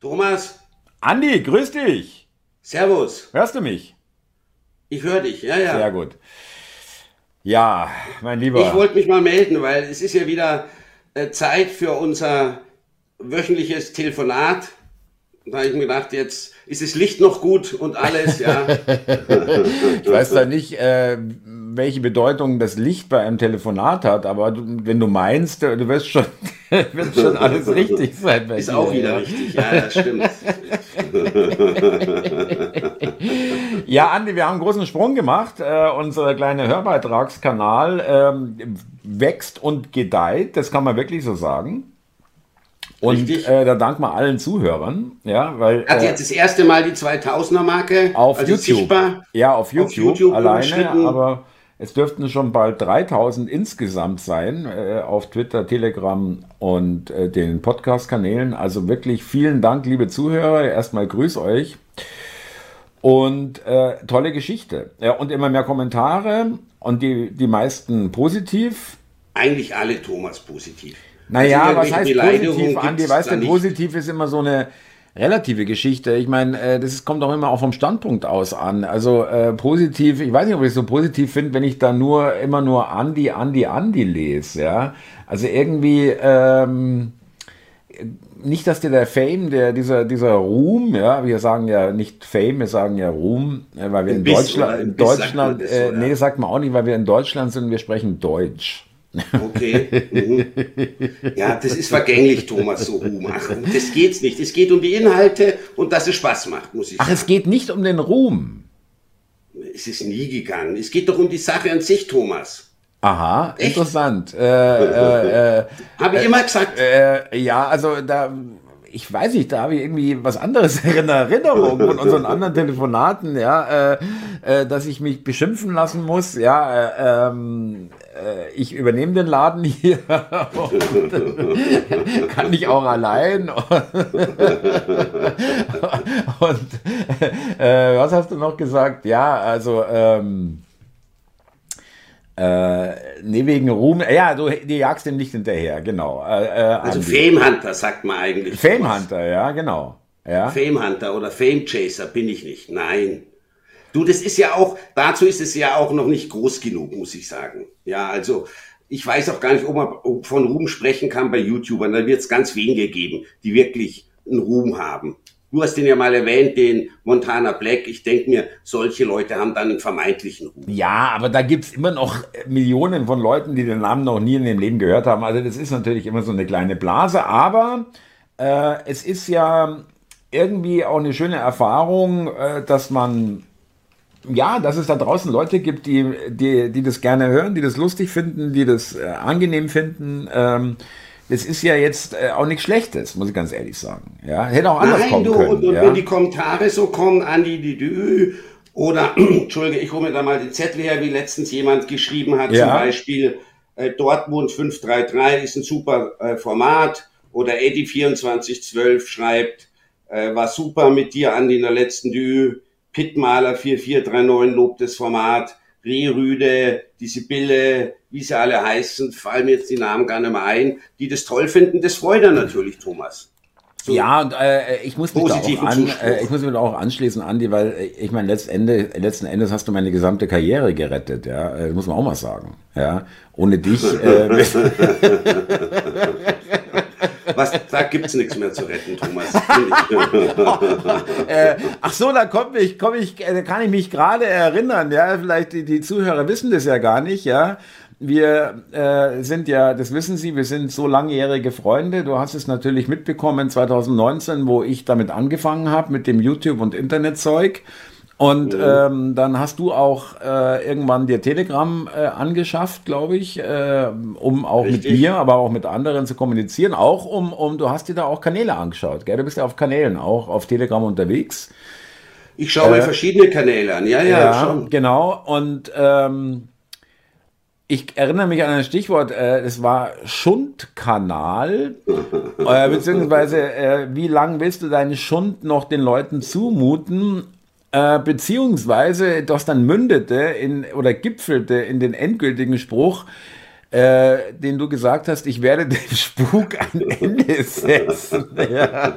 Thomas, Andi, grüß dich. Servus. Hörst du mich? Ich höre dich, ja, ja. Sehr gut. Ja, mein Lieber. Ich wollte mich mal melden, weil es ist ja wieder äh, Zeit für unser wöchentliches Telefonat. Da habe ich mir gedacht, jetzt ist das Licht noch gut und alles, ja. ich weiß da nicht, äh, welche Bedeutung das Licht bei einem Telefonat hat, aber du, wenn du meinst, du wirst schon, wird schon alles richtig sein. Ist dir, auch wieder ja. richtig, ja, das stimmt. ja, Andi, wir haben einen großen Sprung gemacht. Äh, unser kleiner Hörbeitragskanal ähm, wächst und gedeiht, das kann man wirklich so sagen. Und äh, da danken wir allen Zuhörern, ja, weil hat äh, jetzt das erste Mal die 2000er Marke auf also YouTube, sichtbar, ja, auf YouTube, auf YouTube alleine, aber es dürften schon bald 3000 insgesamt sein äh, auf Twitter, Telegram und äh, den Podcast-Kanälen. Also wirklich vielen Dank, liebe Zuhörer. Erstmal grüß euch. Und äh, tolle Geschichte. Ja, und immer mehr Kommentare und die, die meisten positiv. Eigentlich alle Thomas positiv. Naja, was heißt positiv, Andi? Weißt du, positiv ist immer so eine relative Geschichte. Ich meine, äh, das kommt auch immer auch vom Standpunkt aus an. Also äh, positiv, ich weiß nicht, ob ich es so positiv finde, wenn ich da nur immer nur Andi, Andi, Andi lese. Ja, also irgendwie. Ähm, nicht, dass dir der Fame, der, dieser, dieser Ruhm, ja, wir sagen ja nicht Fame, wir sagen ja Ruhm, äh, weil wir in Biss, Deutschland, in Deutschland, das, äh, nee, sagt man auch nicht, weil wir in Deutschland sind, wir sprechen Deutsch. Okay. Mhm. Ja, das ist vergänglich, Thomas, so Ruhm. Ach, das geht's nicht. Es geht um die Inhalte und dass es Spaß macht, muss ich Ach, sagen. Ach, es geht nicht um den Ruhm. Es ist nie gegangen. Es geht doch um die Sache an sich, Thomas. Aha, Echt? interessant. Äh, äh, äh, Habe ich äh, immer gesagt. Äh, ja, also da ich weiß nicht, da habe ich irgendwie was anderes in Erinnerung von unseren anderen Telefonaten, ja, äh, äh, dass ich mich beschimpfen lassen muss, ja, äh, ähm, äh, ich übernehme den Laden hier und kann ich auch allein. und äh, was hast du noch gesagt? Ja, also ähm, äh, nee, wegen Ruhm. Ja, du, du jagst dem nicht hinterher, genau. Äh, äh also Fame Hunter sagt man eigentlich. Fame Hunter, ja, genau. Ja. Fame Hunter oder Fame Chaser bin ich nicht. Nein. Du, das ist ja auch, dazu ist es ja auch noch nicht groß genug, muss ich sagen. Ja, also ich weiß auch gar nicht, ob man von Ruhm sprechen kann bei YouTubern. Da wird es ganz wenige geben, die wirklich einen Ruhm haben. Du hast den ja mal erwähnt, den Montana Black. Ich denke mir, solche Leute haben dann einen vermeintlichen Ruf. Ja, aber da gibt es immer noch Millionen von Leuten, die den Namen noch nie in ihrem Leben gehört haben. Also das ist natürlich immer so eine kleine Blase. Aber äh, es ist ja irgendwie auch eine schöne Erfahrung, äh, dass man ja, dass es da draußen Leute gibt, die, die, die das gerne hören, die das lustig finden, die das äh, angenehm finden. Ähm, das ist ja jetzt äh, auch nichts Schlechtes, muss ich ganz ehrlich sagen. Ja, hätte auch anders Nein, kommen du, können. Und, und ja? wenn die Kommentare so kommen, Andi, die Dü, oder, Entschuldige, ich hole mir da mal den Zettel her, wie letztens jemand geschrieben hat, ja. zum Beispiel, äh, Dortmund 533 ist ein super äh, Format, oder Eddie 2412 schreibt, äh, war super mit dir, Andi, in der letzten Dü, Pitmaler 4439 lobt das Format, Rehrüde, die Sibylle, wie sie alle heißen, fallen mir jetzt die Namen gar nicht mehr ein, die das toll finden, das freut er natürlich, Thomas. So ja, und äh, ich muss mich da auch an, äh, ich muss mich da auch anschließen, Andi, weil äh, ich meine, letzten, letzten Endes hast du meine gesamte Karriere gerettet, ja, äh, muss man auch mal sagen, ja. Ohne dich. Äh, Was, da gibt es nichts mehr zu retten, Thomas. äh, ach so, da komm ich, komm ich, äh, kann ich mich gerade erinnern, ja, vielleicht die, die Zuhörer wissen das ja gar nicht, ja. Wir äh, sind ja, das wissen Sie, wir sind so langjährige Freunde. Du hast es natürlich mitbekommen 2019, wo ich damit angefangen habe mit dem YouTube und Internetzeug. Und mhm. ähm, dann hast du auch äh, irgendwann dir Telegram äh, angeschafft, glaube ich, äh, um auch Richtig. mit mir, aber auch mit anderen zu kommunizieren. Auch um, um, du hast dir da auch Kanäle angeschaut, gell? Du bist ja auf Kanälen auch auf Telegram unterwegs. Ich schaue mir äh, verschiedene Kanäle an, ja, ja, ja schon. genau. Und ähm, ich erinnere mich an ein Stichwort, äh, es war Schundkanal, äh, beziehungsweise äh, wie lange willst du deinen Schund noch den Leuten zumuten? Äh, beziehungsweise das dann mündete in, oder gipfelte in den endgültigen Spruch, äh, den du gesagt hast, ich werde dem Spuk ein Ende setzen. Ja.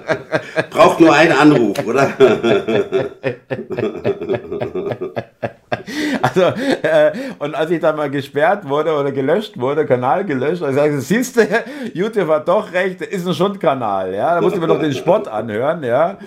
Braucht nur einen Anruf, oder? Also, äh, und als ich dann mal gesperrt wurde oder gelöscht wurde, Kanal gelöscht, also ich sage, siehst du, YouTube hat doch recht, ist ein Schundkanal, ja, da musst du mir doch den Spott anhören, ja.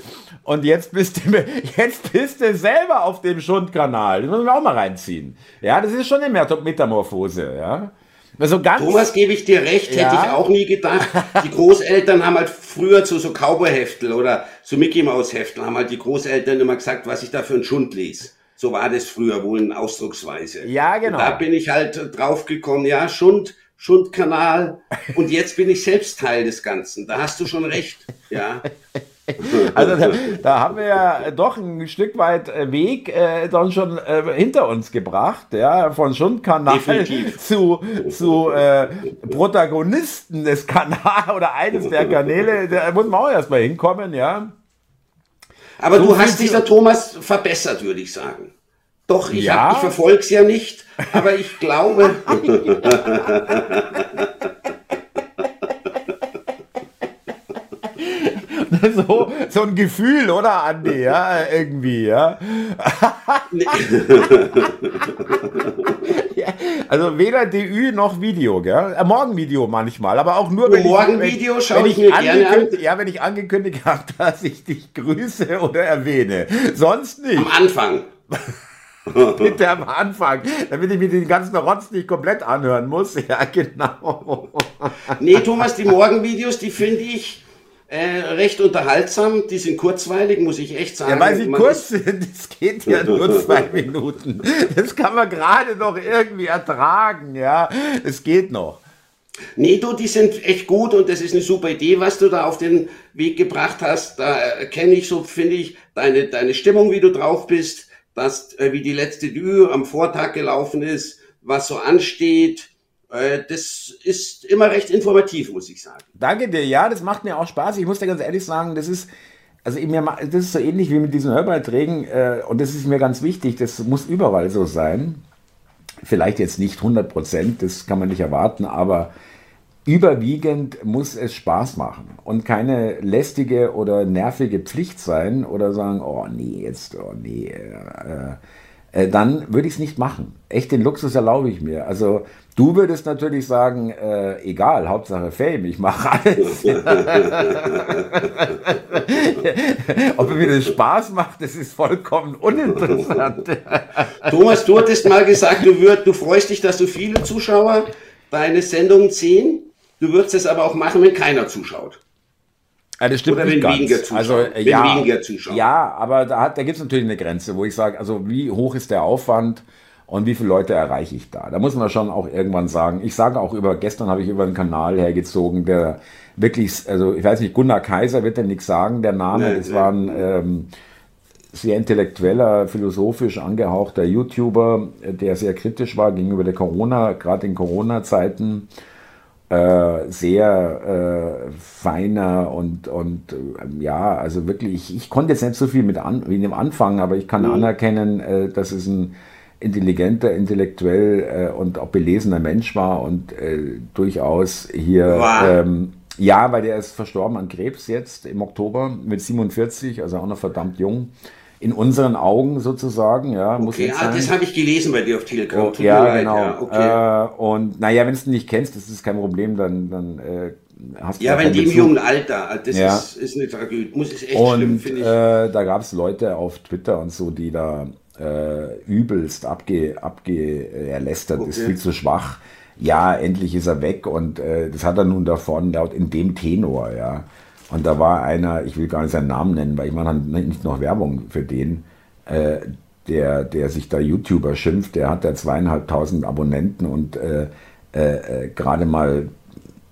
Und jetzt bist du, jetzt bist du selber auf dem Schundkanal. Das muss man auch mal reinziehen. Ja, das ist schon eine Metamorphose, ja. Also ganz, Thomas, gebe ich dir recht, ja. hätte ich auch nie gedacht. Die Großeltern haben halt früher zu so Cowboy-Heftel oder so Mickey Maus-Heftel haben halt die Großeltern immer gesagt, was ich da für einen Schund lese. So war das früher wohl in Ausdrucksweise. Ja, genau. Und da bin ich halt drauf gekommen, ja, Schund, Schundkanal. Und jetzt bin ich selbst Teil des Ganzen. Da hast du schon recht, ja. Also da, da, haben wir ja doch ein Stück weit äh, Weg äh, dann schon äh, hinter uns gebracht, ja, von Schundkanal zu, zu äh, Protagonisten des Kanals oder eines der Kanäle, da muss man auch erstmal hinkommen, ja. Aber so du hast dich da, Thomas, verbessert, würde ich sagen. Doch, ich, ja. ich verfolge es ja nicht, aber ich glaube. so, so ein Gefühl, oder, Andi? Ja, irgendwie, ja. ja also weder DÜ noch Video, gell? Äh, Morgenvideo manchmal, aber auch nur, wenn Morgenvideo ich, schaue ich, mir gerne an. Ja, wenn ich angekündigt habe, dass ich dich grüße oder erwähne. Sonst nicht. Am Anfang. Bitte am Anfang, damit ich mir den ganzen Rotz nicht komplett anhören muss. Ja, genau. Nee, Thomas, die Morgenvideos, die finde ich äh, recht unterhaltsam. Die sind kurzweilig, muss ich echt sagen. Ja, weil sie man kurz sind, das geht ja nur zwei Minuten. Das kann man gerade noch irgendwie ertragen, ja. Es geht noch. Nee, du, die sind echt gut und das ist eine super Idee, was du da auf den Weg gebracht hast. Da kenne ich so, finde ich, deine, deine Stimmung, wie du drauf bist, dass, äh, wie die letzte Dü am Vortag gelaufen ist, was so ansteht, das ist immer recht informativ, muss ich sagen. Danke dir, ja, das macht mir auch Spaß. Ich muss dir ganz ehrlich sagen, das ist, also mir, das ist so ähnlich wie mit diesen Hörbeiträgen äh, und das ist mir ganz wichtig, das muss überall so sein. Vielleicht jetzt nicht 100 Prozent, das kann man nicht erwarten, aber überwiegend muss es Spaß machen und keine lästige oder nervige Pflicht sein oder sagen, oh nee, jetzt, oh nee, äh, äh, dann würde ich es nicht machen. Echt den Luxus erlaube ich mir. Also Du würdest natürlich sagen, äh, egal, Hauptsache Fame, ich mache alles. Ob mir das Spaß macht, das ist vollkommen uninteressant. Thomas, du hattest mal gesagt, du, würd, du freust dich, dass du viele Zuschauer deine Sendungen sehen. Du würdest es aber auch machen, wenn keiner zuschaut. Ja, das stimmt Oder wenn ganz. weniger. Also, wenn ja, weniger Zuschauer. Ja, aber da, da gibt es natürlich eine Grenze, wo ich sage, also wie hoch ist der Aufwand? Und wie viele Leute erreiche ich da. Da muss man schon auch irgendwann sagen. Ich sage auch über, gestern habe ich über einen Kanal hergezogen, der wirklich, also ich weiß nicht, Gunnar Kaiser wird ja nichts sagen, der Name, nee, das nee. war ein ähm, sehr intellektueller, philosophisch angehauchter YouTuber, der sehr kritisch war gegenüber der Corona, gerade in Corona-Zeiten. Äh, sehr äh, feiner und, und äh, ja, also wirklich, ich, ich, konnte jetzt nicht so viel mit an, wie dem Anfang, aber ich kann mhm. anerkennen, äh, dass es ein intelligenter, intellektuell äh, und auch belesener Mensch war und äh, durchaus hier, wow. ähm, ja, weil der ist verstorben an Krebs jetzt im Oktober mit 47, also auch noch verdammt jung. In unseren Augen sozusagen, ja, muss okay, ah, das habe ich gelesen bei dir auf Telegram. Oh, ja, genau. Ja, okay. äh, und naja, wenn du es nicht kennst, das ist kein Problem, dann, dann äh, hast du. Ja, wenn die im jungen Alter, das ja. ist, ist eine Tragödie, muss es echt und, schlimm, finde ich. Äh, da gab es Leute auf Twitter und so, die da äh, übelst abge, abgelästert, okay. ist viel zu schwach. Ja, endlich ist er weg und äh, das hat er nun davon laut in dem Tenor, ja. Und da war einer, ich will gar nicht seinen Namen nennen, weil ich mache nicht noch Werbung für den, äh, der, der sich da YouTuber schimpft, der hat da zweieinhalbtausend Abonnenten und äh, äh, äh gerade mal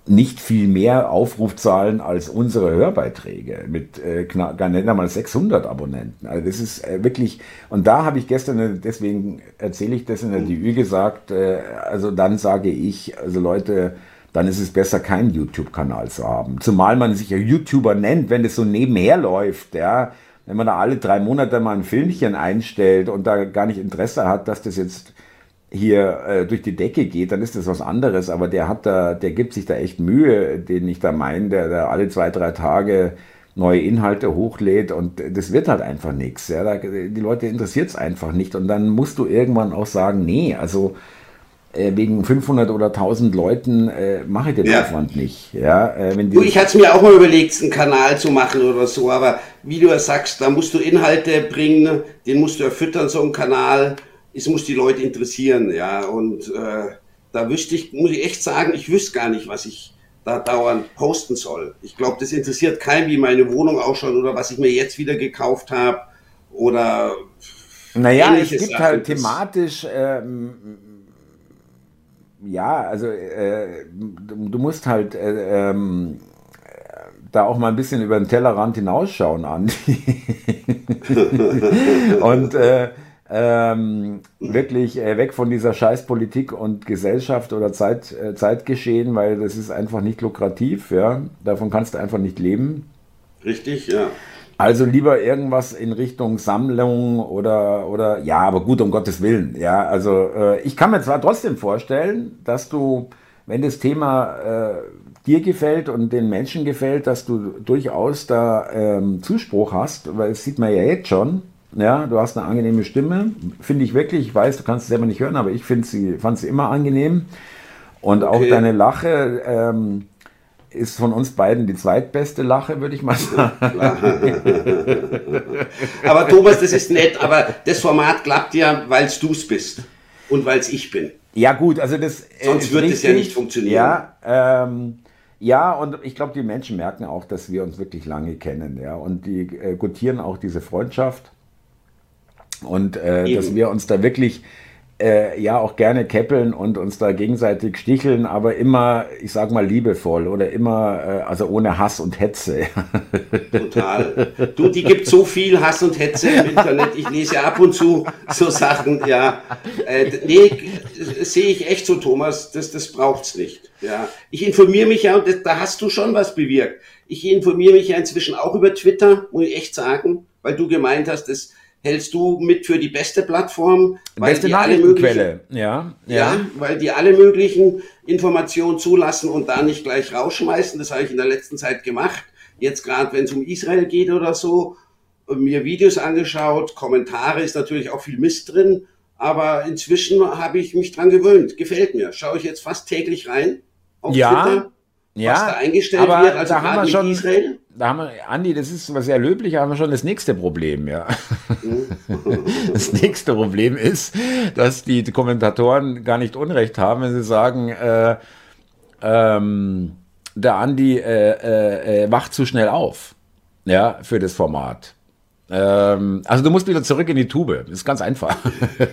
nicht viel mehr Aufrufzahlen als unsere Hörbeiträge mit äh, gar nicht einmal 600 Abonnenten. Also das ist äh, wirklich, und da habe ich gestern, äh, deswegen erzähle ich das in der DÜ gesagt, äh, also dann sage ich, also Leute, dann ist es besser, keinen YouTube-Kanal zu haben. Zumal man sich ja YouTuber nennt, wenn das so nebenher läuft, ja. Wenn man da alle drei Monate mal ein Filmchen einstellt und da gar nicht Interesse hat, dass das jetzt hier äh, durch die Decke geht, dann ist das was anderes. Aber der hat da, der gibt sich da echt Mühe, den ich da meine, der da alle zwei, drei Tage neue Inhalte hochlädt und das wird halt einfach nichts. Ja, die Leute interessiert es einfach nicht und dann musst du irgendwann auch sagen, nee, also äh, wegen 500 oder 1000 Leuten äh, mache ich den ja. Aufwand nicht. Ja, äh, wenn du, ich hatte mir auch mal überlegt, einen Kanal zu machen oder so, aber wie du ja sagst, da musst du Inhalte bringen, den musst du erfüttern, so einen Kanal. Es muss die Leute interessieren, ja, und äh, da wüsste ich, muss ich echt sagen, ich wüsste gar nicht, was ich da dauernd posten soll. Ich glaube, das interessiert keinen, wie meine Wohnung ausschaut oder was ich mir jetzt wieder gekauft habe oder naja, es gibt Sachen. halt thematisch ähm, ja, also äh, du, musst halt äh, ähm, da auch mal ein bisschen über den Tellerrand hinausschauen, Andi. und äh, ähm, wirklich äh, weg von dieser Scheißpolitik und Gesellschaft oder Zeit, äh, Zeitgeschehen, weil das ist einfach nicht lukrativ, ja. Davon kannst du einfach nicht leben. Richtig, ja. Also lieber irgendwas in Richtung Sammlung oder, oder ja, aber gut, um Gottes Willen. Ja, also äh, ich kann mir zwar trotzdem vorstellen, dass du, wenn das Thema äh, dir gefällt und den Menschen gefällt, dass du durchaus da ähm, Zuspruch hast, weil das sieht man ja jetzt schon. Ja, du hast eine angenehme Stimme, finde ich wirklich. Ich weiß, du kannst es selber nicht hören, aber ich finde sie, fand sie immer angenehm. Und okay. auch deine Lache, ähm, ist von uns beiden die zweitbeste Lache, würde ich mal sagen. aber Thomas, das ist nett, aber das Format klappt ja, weil es du es bist und weil es ich bin. Ja gut, also das äh, sonst wird es ja nicht funktionieren. Ja, ähm, ja, und ich glaube, die Menschen merken auch, dass wir uns wirklich lange kennen, ja, und die äh, gutieren auch diese Freundschaft und äh, dass wir uns da wirklich äh, ja auch gerne keppeln und uns da gegenseitig sticheln, aber immer, ich sag mal, liebevoll oder immer, äh, also ohne Hass und Hetze. Total. Du, die gibt so viel Hass und Hetze im Internet. Ich lese ab und zu so Sachen, ja. Äh, nee, sehe ich echt so, Thomas, das, das braucht's nicht. Ja. Ich informiere mich ja, und das, da hast du schon was bewirkt. Ich informiere mich ja inzwischen auch über Twitter, muss ich echt sagen, weil du gemeint hast, das hältst du mit für die beste Plattform, weil beste die alle möglichen, ja, ja. ja, weil die alle möglichen Informationen zulassen und da nicht gleich rausschmeißen. Das habe ich in der letzten Zeit gemacht. Jetzt gerade, wenn es um Israel geht oder so, mir Videos angeschaut, Kommentare ist natürlich auch viel Mist drin, aber inzwischen habe ich mich dran gewöhnt. Gefällt mir. Schaue ich jetzt fast täglich rein auf ja. Twitter ja, was da eingestellt aber wird, also da haben wir schon, Israel. Da haben wir, Andi, das ist was sehr löblich, haben wir schon das nächste Problem, ja. das nächste Problem ist, dass die Kommentatoren gar nicht Unrecht haben, wenn sie sagen, äh, ähm, der Andi äh, äh, äh wacht zu schnell auf, ja, für das Format. Ähm, also du musst wieder zurück in die Tube. Das ist ganz einfach.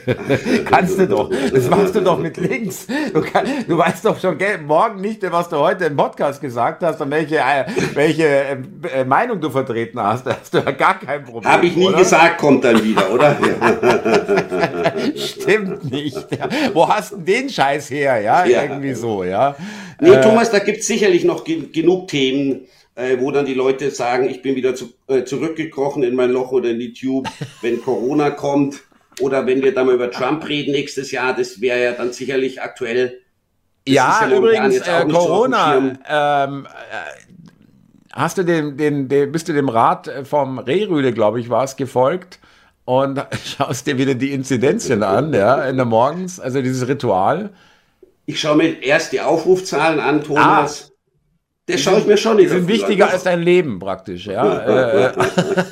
Kannst du doch. Das machst du doch mit links. Du, kann, du weißt doch schon morgen nicht, was du heute im Podcast gesagt hast und welche, äh, welche äh, Meinung du vertreten hast. Da hast du ja gar kein Problem. Habe ich nie oder? gesagt, kommt dann wieder, oder? Stimmt nicht. Ja. Wo hast du den Scheiß her? Ja, ja. irgendwie so, ja. Nee, äh, Thomas, da gibt es sicherlich noch ge genug Themen äh, wo dann die Leute sagen, ich bin wieder zu, äh, zurückgekrochen in mein Loch oder in die Tube, wenn Corona kommt oder wenn wir dann mal über Trump reden nächstes Jahr, das wäre ja dann sicherlich aktuell. Das ja, ja übrigens, äh, Corona, ähm, äh, hast du den, den, den, bist du dem Rat vom Rehrüde, glaube ich, war es, gefolgt? Und schaust dir wieder die Inzidenzien an, ja, in der Morgens, also dieses Ritual. Ich schaue mir erst die Aufrufzahlen an, Thomas. Ah. Der schaue ich mir schon nicht sind wichtiger als dein Leben praktisch, ja. Äh, äh.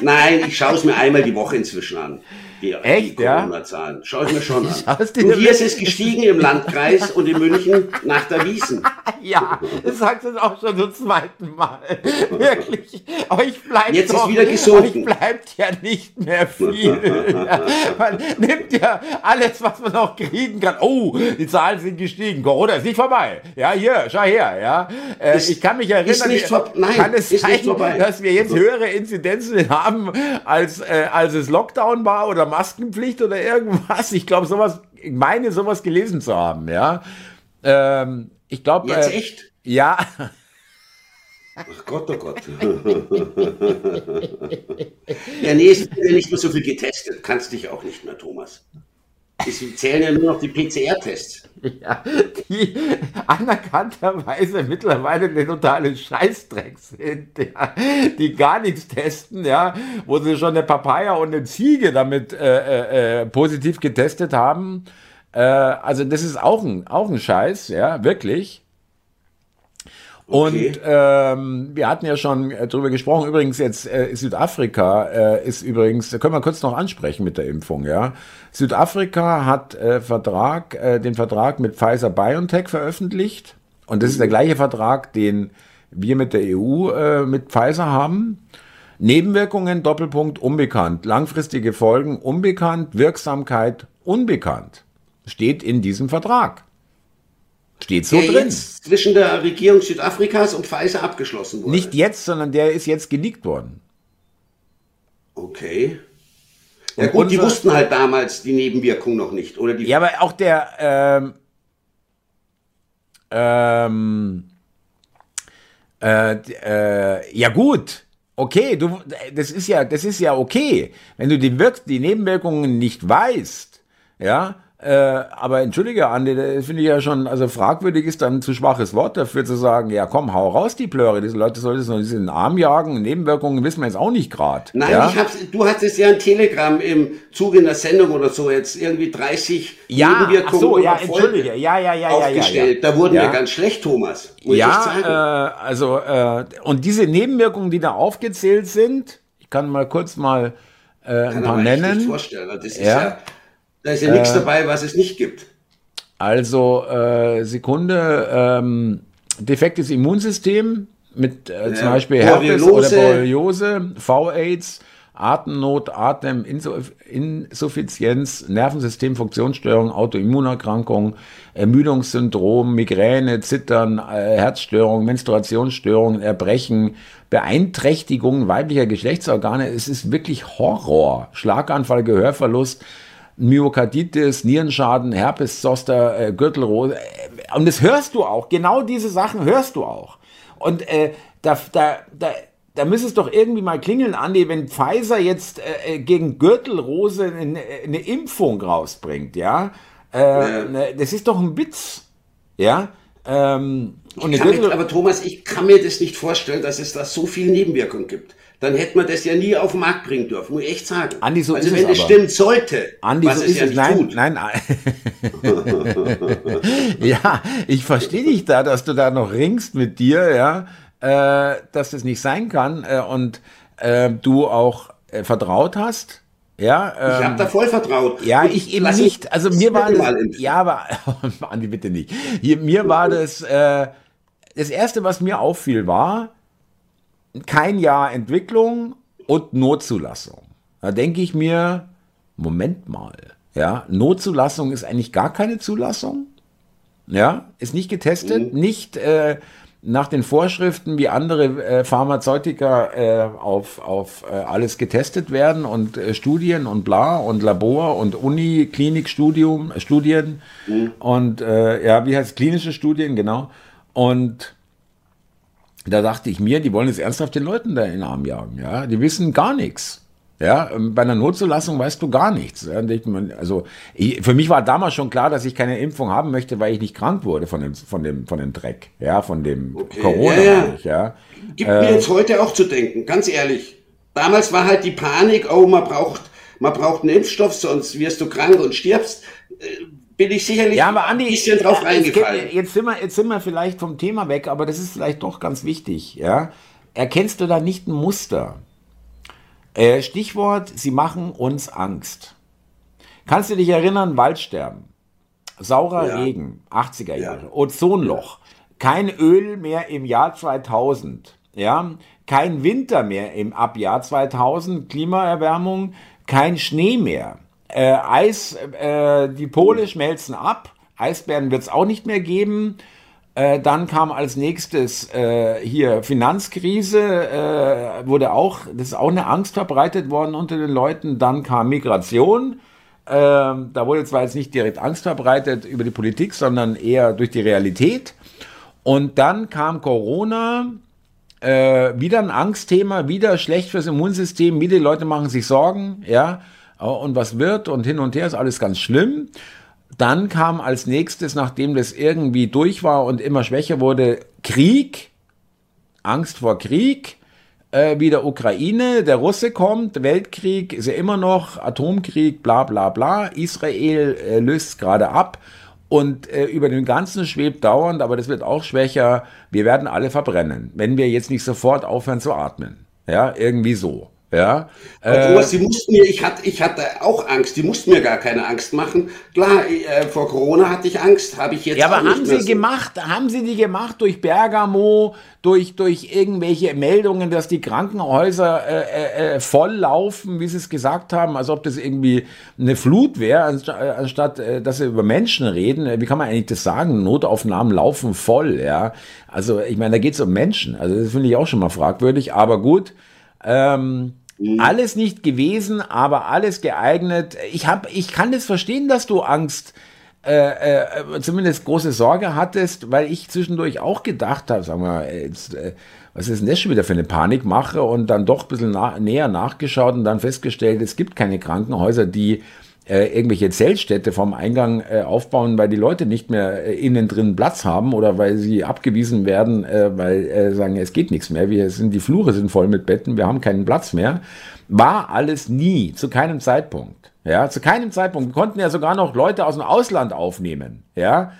Nein, ich schaue es mir einmal die Woche inzwischen an. Die, Echt, die Corona-Zahlen. Schau ich mir schon an. Und hier ist es gestiegen im Landkreis und in München nach der Wiesen. ja, das sagst du auch schon zum zweiten Mal. Wirklich. Euch bleibt Jetzt doch, ist wieder gesunken. Euch bleibt ja nicht mehr viel. ja, man nimmt ja alles, was man noch kriegen kann. Oh, die Zahlen sind gestiegen. Corona ist nicht vorbei. Ja, hier, schau her. Ja, äh, ist, ich kann mich erinnern, nicht vor, nein, kann es sein, dass wir jetzt höhere Inzidenzen haben, als, äh, als es Lockdown war oder Maskenpflicht oder irgendwas. Ich glaube, sowas, ich meine, sowas gelesen zu haben, ja. Ähm, ich glaube. Jetzt äh, echt? Ja. Ach Gott, oh Gott. ja, nee, es wird ja nicht mehr so viel getestet. Kannst dich auch nicht mehr, Thomas. Es zählen ja nur noch die PCR-Tests. Ja, die anerkannterweise mittlerweile eine totale Scheißdreck sind, ja, die gar nichts testen, ja, wo sie schon eine Papaya und eine Ziege damit äh, äh, äh positiv getestet haben. Äh, also das ist auch ein, auch ein Scheiß, ja, wirklich. Und ähm, wir hatten ja schon äh, darüber gesprochen. Übrigens jetzt äh, Südafrika äh, ist übrigens, da können wir kurz noch ansprechen mit der Impfung. Ja, Südafrika hat äh, Vertrag, äh, den Vertrag mit Pfizer BioNTech veröffentlicht und das ist der gleiche Vertrag, den wir mit der EU äh, mit Pfizer haben. Nebenwirkungen Doppelpunkt unbekannt, langfristige Folgen unbekannt, Wirksamkeit unbekannt steht in diesem Vertrag. Steht so der drin. Jetzt zwischen der Regierung Südafrikas und Pfizer abgeschlossen wurde. Nicht jetzt, sondern der ist jetzt geleakt worden. Okay. Ja und gut, die wussten halt damals die Nebenwirkung noch nicht, oder die? Ja, aber auch der ähm, ähm, äh, äh, ja gut, okay, du, das ist ja, das ist ja okay, wenn du die Wirk die Nebenwirkungen nicht weißt, ja, äh, aber entschuldige, Andi, das finde ich ja schon, also fragwürdig ist dann ein zu schwaches Wort dafür zu sagen, ja komm, hau raus die Plöre, diese Leute sollten es noch in den Arm jagen, Nebenwirkungen wissen wir jetzt auch nicht gerade. Nein, ja? ich hab's, du hattest ja ein Telegramm im Zuge einer Sendung oder so jetzt irgendwie 30 ja, Nebenwirkungen so, ja, entschuldige, ja, ja, ja, aufgestellt. Ja, ja, Da wurden wir ganz schlecht, Thomas. Ja, äh, also äh, und diese Nebenwirkungen, die da aufgezählt sind, ich kann mal kurz mal äh, ein paar nennen. Nicht vorstellen. Das ist ja da ist ja nichts äh, dabei, was es nicht gibt. Also, äh, Sekunde, ähm, defektes Immunsystem mit äh, zum Beispiel Herpes oder Borreliose, V-Aids, Atemnot, Ateminsuffizienz, Nervensystemfunktionsstörung, Autoimmunerkrankung, Ermüdungssyndrom, Migräne, Zittern, äh, Herzstörung, Menstruationsstörungen, Erbrechen, Beeinträchtigung weiblicher Geschlechtsorgane. Es ist wirklich Horror. Schlaganfall, Gehörverlust, Myokarditis, Nierenschaden, Herpes, Zoster, äh, Gürtelrose. Äh, und das hörst du auch. Genau diese Sachen hörst du auch. Und äh, da, da, da, da müsste es doch irgendwie mal klingeln, Andi, wenn Pfizer jetzt äh, äh gegen Gürtelrose eine, eine, Impfung rausbringt, ja? Äh, ja. Ne, das ist doch ein Witz, ja? Ähm, und mir, aber Thomas, ich kann mir das nicht vorstellen, dass es da so viel Nebenwirkungen gibt dann hätte man das ja nie auf den Markt bringen dürfen, muss ich echt sagen. Andi, so also ist wenn es, es stimmt sollte, Andi, was so es ja es. nein, tut. Nein, ja, ich verstehe dich da, dass du da noch ringst mit dir, ja, äh, dass das nicht sein kann äh, und äh, du auch äh, vertraut hast. Ja, ähm, ich habe da voll vertraut. Ja, und ich eben nicht. Also mir war das, ja, aber Andi bitte nicht. Hier, mir war das äh, das erste, was mir auffiel, war, kein Jahr Entwicklung und Notzulassung. Da denke ich mir, Moment mal, ja, Notzulassung ist eigentlich gar keine Zulassung. Ja, ist nicht getestet, mhm. nicht äh, nach den Vorschriften wie andere äh, Pharmazeutika äh, auf, auf äh, alles getestet werden und äh, Studien und bla und Labor und Uni, Klinikstudium, Studien mhm. und äh, ja, wie heißt klinische Studien, genau. Und da dachte ich mir, die wollen jetzt ernsthaft den Leuten da in den Arm jagen. Ja, die wissen gar nichts. Ja, ähm, bei einer Notzulassung weißt du gar nichts. Also ich, für mich war damals schon klar, dass ich keine Impfung haben möchte, weil ich nicht krank wurde von dem, von dem, von dem Dreck, ja, von dem okay. Corona. Ja, ja. ja. Gibt äh, mir jetzt heute auch zu denken, ganz ehrlich. Damals war halt die Panik, oh, man braucht, man braucht einen Impfstoff, sonst wirst du krank und stirbst. Äh, bin ich sicherlich ja, aber Andi, ein bisschen drauf reingefallen. Jetzt sind, wir, jetzt sind wir vielleicht vom Thema weg, aber das ist vielleicht doch ganz wichtig. Ja? Erkennst du da nicht ein Muster? Äh, Stichwort, sie machen uns Angst. Kannst du dich erinnern, Waldsterben, saurer ja. Regen, 80er Jahre, ja. Ozonloch, kein Öl mehr im Jahr 2000, ja, kein Winter mehr im Abjahr 2000, Klimaerwärmung, kein Schnee mehr äh, Eis, äh, die Pole schmelzen ab. Eisbären wird es auch nicht mehr geben. Äh, dann kam als nächstes äh, hier Finanzkrise, äh, wurde auch, das ist auch eine Angst verbreitet worden unter den Leuten. Dann kam Migration. Ähm, da wurde zwar jetzt nicht direkt Angst verbreitet über die Politik, sondern eher durch die Realität. Und dann kam Corona, äh, wieder ein Angstthema, wieder schlecht fürs Immunsystem, wieder Leute machen sich Sorgen, ja. Und was wird? Und hin und her ist alles ganz schlimm. Dann kam als nächstes, nachdem das irgendwie durch war und immer schwächer wurde, Krieg, Angst vor Krieg, äh, wieder Ukraine, der Russe kommt, Weltkrieg ist ja immer noch, Atomkrieg, bla bla bla, Israel äh, löst gerade ab. Und äh, über den ganzen schwebt dauernd, aber das wird auch schwächer, wir werden alle verbrennen, wenn wir jetzt nicht sofort aufhören zu atmen. Ja, irgendwie so. Ja. Obwohl, äh, sie mussten mir, ich hatte, ich hatte auch Angst, die mussten mir gar keine Angst machen. Klar, äh, vor Corona hatte ich Angst, habe ich jetzt. Ja, aber haben sie so. gemacht, haben sie die gemacht durch Bergamo, durch, durch irgendwelche Meldungen, dass die Krankenhäuser äh, äh, äh voll laufen, wie sie es gesagt haben, als ob das irgendwie eine Flut wäre, anstatt, äh, anstatt dass sie über Menschen reden. Wie kann man eigentlich das sagen? Notaufnahmen laufen voll, ja. Also, ich meine, da geht es um Menschen. Also, das finde ich auch schon mal fragwürdig, aber gut. Ähm, mhm. Alles nicht gewesen, aber alles geeignet. Ich, hab, ich kann das verstehen, dass du Angst, äh, äh, zumindest große Sorge hattest, weil ich zwischendurch auch gedacht habe, sag mal, jetzt, äh, was ist denn das schon wieder für eine Panikmache und dann doch ein bisschen na näher nachgeschaut und dann festgestellt, es gibt keine Krankenhäuser, die äh, irgendwelche Zeltstädte vom Eingang äh, aufbauen, weil die Leute nicht mehr äh, innen drin Platz haben oder weil sie abgewiesen werden, äh, weil äh, sagen, es geht nichts mehr, wir sind, die Flure sind voll mit Betten, wir haben keinen Platz mehr. War alles nie, zu keinem Zeitpunkt. Ja, zu keinem Zeitpunkt. Wir konnten ja sogar noch Leute aus dem Ausland aufnehmen. Ja,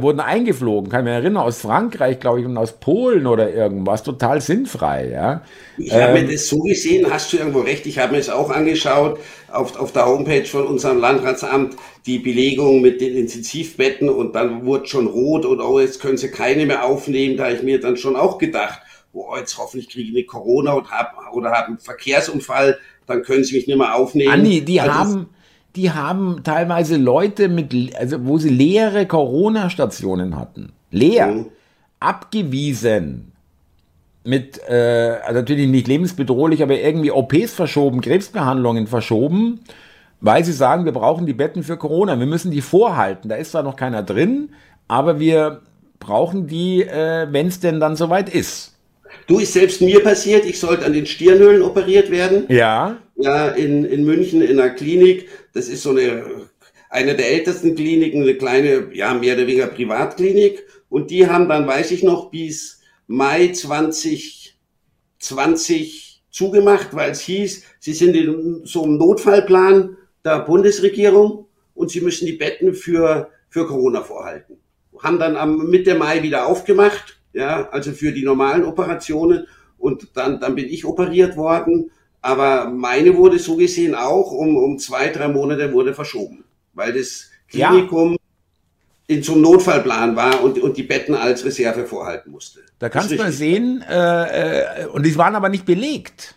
wurden eingeflogen, kann ich mich erinnern, aus Frankreich, glaube ich, und aus Polen oder irgendwas, total sinnfrei. Ja. Ich habe ähm, mir das so gesehen, hast du irgendwo recht, ich habe mir es auch angeschaut auf, auf der Homepage von unserem Landratsamt, die Belegung mit den Intensivbetten und dann wurde schon rot und oh, jetzt können sie keine mehr aufnehmen, da ich mir dann schon auch gedacht, oh, jetzt hoffentlich kriege ich eine Corona und hab, oder habe einen Verkehrsunfall, dann können sie mich nicht mehr aufnehmen. Anni, die also, haben die haben teilweise Leute mit, also wo sie leere Corona-Stationen hatten, leer, mhm. abgewiesen, mit, äh, also natürlich nicht lebensbedrohlich, aber irgendwie OPs verschoben, Krebsbehandlungen verschoben, weil sie sagen, wir brauchen die Betten für Corona, wir müssen die vorhalten. Da ist zwar noch keiner drin, aber wir brauchen die, äh, wenn es denn dann soweit ist. Du, ist selbst mir passiert, ich sollte an den Stirnhöhlen operiert werden. Ja. Ja, in, in München in einer Klinik. Das ist so eine, eine der ältesten Kliniken, eine kleine, ja, mehr oder weniger Privatklinik. Und die haben dann, weiß ich noch, bis Mai 2020 zugemacht, weil es hieß, sie sind in so einem Notfallplan der Bundesregierung und sie müssen die Betten für, für Corona vorhalten. Haben dann am Mitte Mai wieder aufgemacht ja, also für die normalen Operationen. Und dann, dann bin ich operiert worden. Aber meine wurde so gesehen auch um, um zwei, drei Monate wurde verschoben, weil das Klinikum ja. in zum Notfallplan war und, und die Betten als Reserve vorhalten musste. Da kannst du mal sehen, äh, äh, und die waren aber nicht belegt.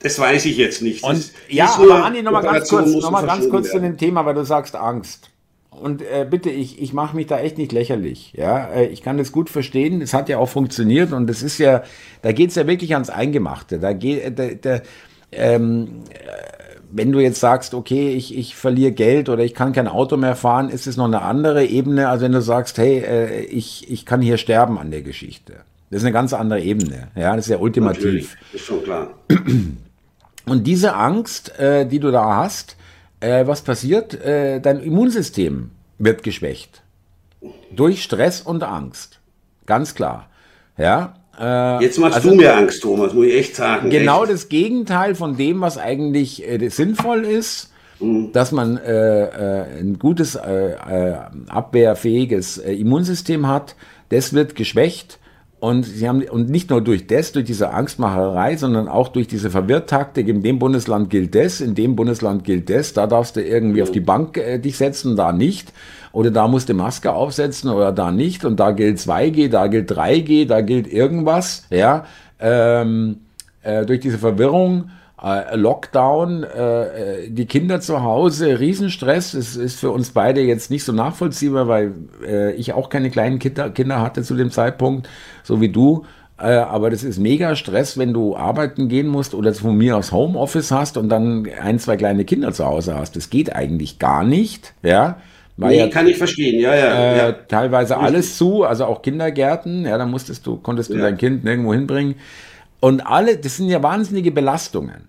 Das weiß ich jetzt nicht. Und, ja, aber Andi, nochmal ganz kurz, noch mal ganz kurz zu dem Thema, weil du sagst Angst. Und äh, bitte, ich, ich mache mich da echt nicht lächerlich. Ja, äh, ich kann das gut verstehen. Es hat ja auch funktioniert und das ist ja, da geht es ja wirklich ans Eingemachte. Da geht, äh, da, da, ähm, äh, wenn du jetzt sagst, okay, ich, ich verliere Geld oder ich kann kein Auto mehr fahren, ist es noch eine andere Ebene, als wenn du sagst, hey, äh, ich, ich kann hier sterben an der Geschichte. Das ist eine ganz andere Ebene. Ja, das ist ja ultimativ. Natürlich, ist schon klar. Und diese Angst, äh, die du da hast, äh, was passiert? Äh, dein Immunsystem wird geschwächt. Durch Stress und Angst. Ganz klar. Ja. Äh, Jetzt machst also, du mir Angst, Thomas, muss ich echt sagen. Genau echt. das Gegenteil von dem, was eigentlich äh, sinnvoll ist. Mhm. Dass man äh, äh, ein gutes, abwehrfähiges Immunsystem hat, das wird geschwächt und sie haben, und nicht nur durch das, durch diese Angstmacherei, sondern auch durch diese Verwirrtaktik, in dem Bundesland gilt das, in dem Bundesland gilt das, da darfst du irgendwie auf die Bank äh, dich setzen, da nicht. Oder da musst du Maske aufsetzen oder da nicht. Und da gilt 2G, da gilt 3G, da gilt irgendwas, ja. Ähm, äh, durch diese Verwirrung Lockdown, äh, äh, die Kinder zu Hause, Riesenstress. Es ist für uns beide jetzt nicht so nachvollziehbar, weil äh, ich auch keine kleinen Kinder, Kinder hatte zu dem Zeitpunkt, so wie du. Äh, aber das ist mega Stress, wenn du arbeiten gehen musst oder von mir aus Homeoffice hast und dann ein, zwei kleine Kinder zu Hause hast. Das geht eigentlich gar nicht, ja. War nee, ja, kann ich verstehen, ja, ja. Äh, ja. Teilweise Richtig. alles zu, also auch Kindergärten, ja, da musstest du, konntest du ja. dein Kind nirgendwo hinbringen. Und alle, das sind ja wahnsinnige Belastungen.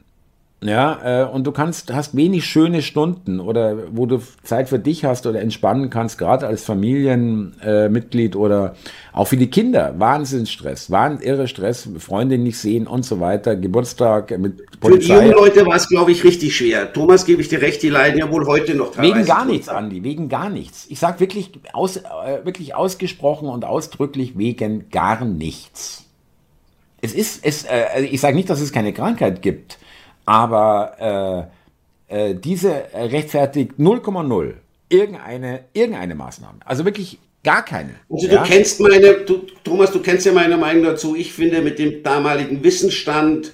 Ja, äh, und du kannst, hast wenig schöne Stunden oder wo du Zeit für dich hast oder entspannen kannst, gerade als Familienmitglied äh, oder auch für die Kinder. Wahnsinnsstress, wahn, irre Stress, Freunde nicht sehen und so weiter, Geburtstag mit Polizei. Für die jungen Leute war es, glaube ich, richtig schwer. Thomas, gebe ich dir recht, die leiden ja wohl heute noch teilweise. Wegen gar nichts, Andi, wegen gar nichts. Ich sage wirklich, aus, äh, wirklich ausgesprochen und ausdrücklich wegen gar nichts. Es ist, es, äh, also ich sage nicht, dass es keine Krankheit gibt aber äh, äh, diese rechtfertigt 0,0 irgendeine, irgendeine Maßnahme. Also wirklich gar keine. Also ja? du kennst meine, du, Thomas, du kennst ja meine Meinung dazu. Ich finde, mit dem damaligen Wissensstand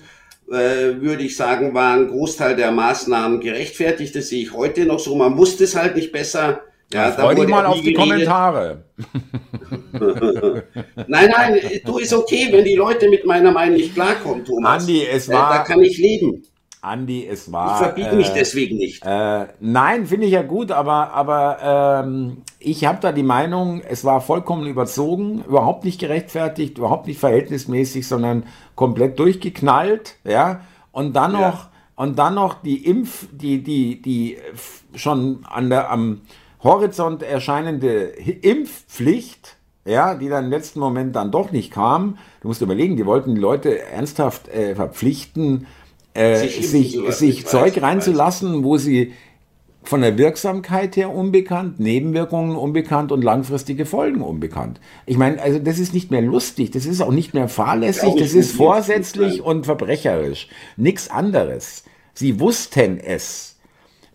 äh, würde ich sagen, war ein Großteil der Maßnahmen gerechtfertigt. Das sehe ich heute noch so. Man muss es halt nicht besser. Ja, ja freu dich mal auf die Kommentare. nein, nein, du ist okay, wenn die Leute mit meiner Meinung nicht klarkommen, Thomas. Andi, es war, äh, da kann ich leben. Andi, es war. Ich verbiete äh, mich deswegen nicht. Äh, nein, finde ich ja gut, aber, aber ähm, ich habe da die Meinung, es war vollkommen überzogen, überhaupt nicht gerechtfertigt, überhaupt nicht verhältnismäßig, sondern komplett durchgeknallt, ja. Und dann noch, ja. und dann noch die Impf, die, die, die schon an der, am Horizont erscheinende Impfpflicht, ja, die dann im letzten Moment dann doch nicht kam. Du musst überlegen, die wollten die Leute ernsthaft äh, verpflichten, äh, sich, sich, sich Zeug weiß, reinzulassen, weiß. wo sie von der Wirksamkeit her unbekannt, Nebenwirkungen unbekannt und langfristige Folgen unbekannt. Ich meine, also das ist nicht mehr lustig, das ist auch nicht mehr fahrlässig, das ist vorsätzlich und verbrecherisch. Nichts anderes. Sie wussten es.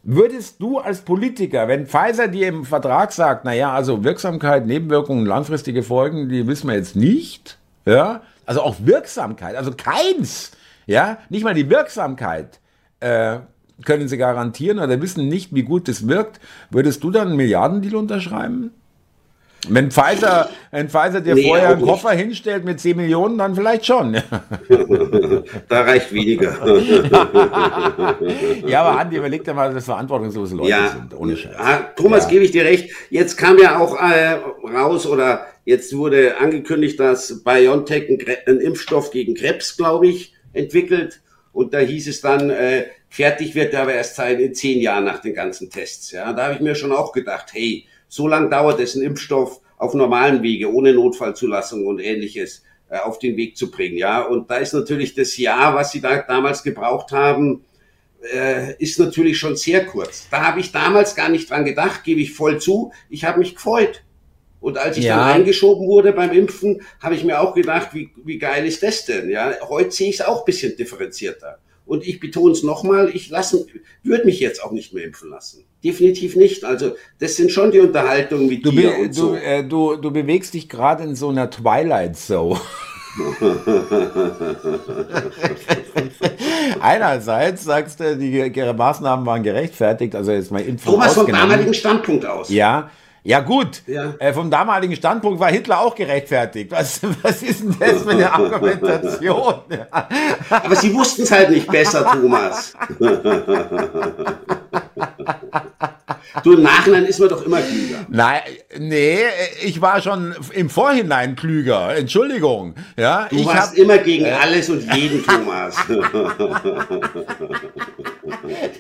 Würdest du als Politiker, wenn Pfizer dir im Vertrag sagt, naja, also Wirksamkeit, Nebenwirkungen, langfristige Folgen, die wissen wir jetzt nicht, ja, also auch Wirksamkeit, also keins, ja, nicht mal die Wirksamkeit äh, können sie garantieren oder wissen nicht, wie gut es wirkt. Würdest du dann einen Milliardendeal unterschreiben? Wenn Pfizer, wenn Pfizer dir nee, vorher einen Koffer nicht. hinstellt mit 10 Millionen, dann vielleicht schon. da reicht weniger. ja, aber Andi, überleg dir mal, dass verantwortungslose Leute ja. sind, ohne Scheiß. Ah, Thomas, ja. gebe ich dir recht. Jetzt kam ja auch äh, raus oder jetzt wurde angekündigt, dass BioNTech einen, einen Impfstoff gegen Krebs, glaube ich, entwickelt. Und da hieß es dann, äh, fertig wird er aber erst in zehn Jahren nach den ganzen Tests. Ja, da habe ich mir schon auch gedacht, hey, so lang dauert es, einen Impfstoff auf normalen Wege, ohne Notfallzulassung und ähnliches äh, auf den Weg zu bringen. Ja, und da ist natürlich das Jahr, was sie da damals gebraucht haben, äh, ist natürlich schon sehr kurz. Da habe ich damals gar nicht dran gedacht, gebe ich voll zu. Ich habe mich gefreut. Und als ich ja. dann eingeschoben wurde beim Impfen, habe ich mir auch gedacht, wie, wie geil ist das denn? Ja, heute sehe ich es auch bisschen differenzierter. Und ich betone es nochmal, ich lassen, würde mich jetzt auch nicht mehr impfen lassen. Definitiv nicht. Also das sind schon die Unterhaltungen mit du dir und du, so. Äh, du, du bewegst dich gerade in so einer Twilight Zone. Einerseits sagst du, die Maßnahmen waren gerechtfertigt, also jetzt mal Info Thomas vom damaligen Standpunkt aus. Ja, ja gut, ja. Äh, vom damaligen Standpunkt war Hitler auch gerechtfertigt. Was, was ist denn das für eine Argumentation? Aber Sie wussten es halt nicht besser, Thomas. du, im Nachhinein ist man doch immer klüger. Nein, nee, ich war schon im Vorhinein klüger. Entschuldigung. Ja, du ich warst hab, immer gegen äh, alles und jeden, Thomas.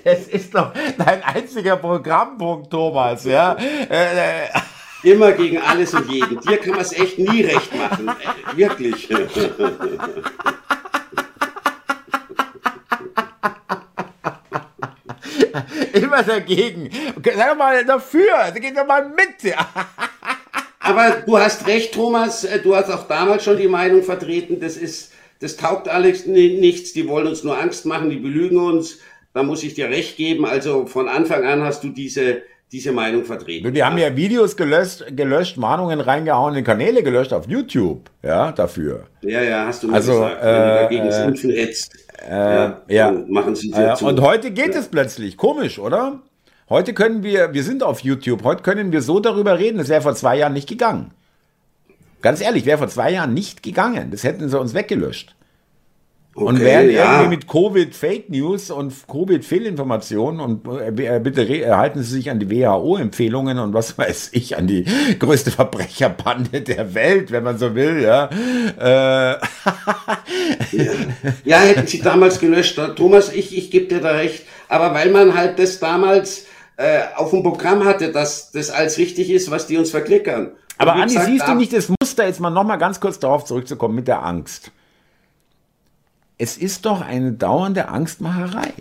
das ist doch dein einziger Programmpunkt, Thomas. Ja. Äh, äh Immer gegen alles und jeden. Dir kann man es echt nie recht machen. Wirklich. Immer dagegen. Sag doch mal dafür. Geh doch mal mit. Aber du hast recht, Thomas. Du hast auch damals schon die Meinung vertreten, das ist, das taugt alles nichts. Die wollen uns nur Angst machen, die belügen uns. Da muss ich dir recht geben. Also von Anfang an hast du diese, diese Meinung vertreten. Die haben ja Videos gelöscht, gelöscht, Mahnungen reingehauen, in Kanäle gelöscht auf YouTube, ja, dafür. Ja, ja, hast du mir also, gesagt, wenn äh, du dagegen äh, hetzt. Äh, ja, ja. machen sie äh, Und heute geht ja. es plötzlich. Komisch, oder? Heute können wir, wir sind auf YouTube, heute können wir so darüber reden. Das wäre vor zwei Jahren nicht gegangen. Ganz ehrlich, wäre vor zwei Jahren nicht gegangen. Das hätten sie uns weggelöscht. Okay, und werden ja. irgendwie mit Covid Fake News und Covid Fehlinformationen und äh, bitte halten Sie sich an die WHO-Empfehlungen und was weiß ich, an die größte Verbrecherbande der Welt, wenn man so will, ja. Äh. ja. ja. hätten Sie damals gelöscht. Thomas, ich, ich gebe dir da recht. Aber weil man halt das damals äh, auf dem Programm hatte, dass das alles richtig ist, was die uns verklickern. Aber Andi, siehst du nicht das Muster, jetzt mal nochmal ganz kurz darauf zurückzukommen mit der Angst es ist doch eine dauernde Angstmacherei.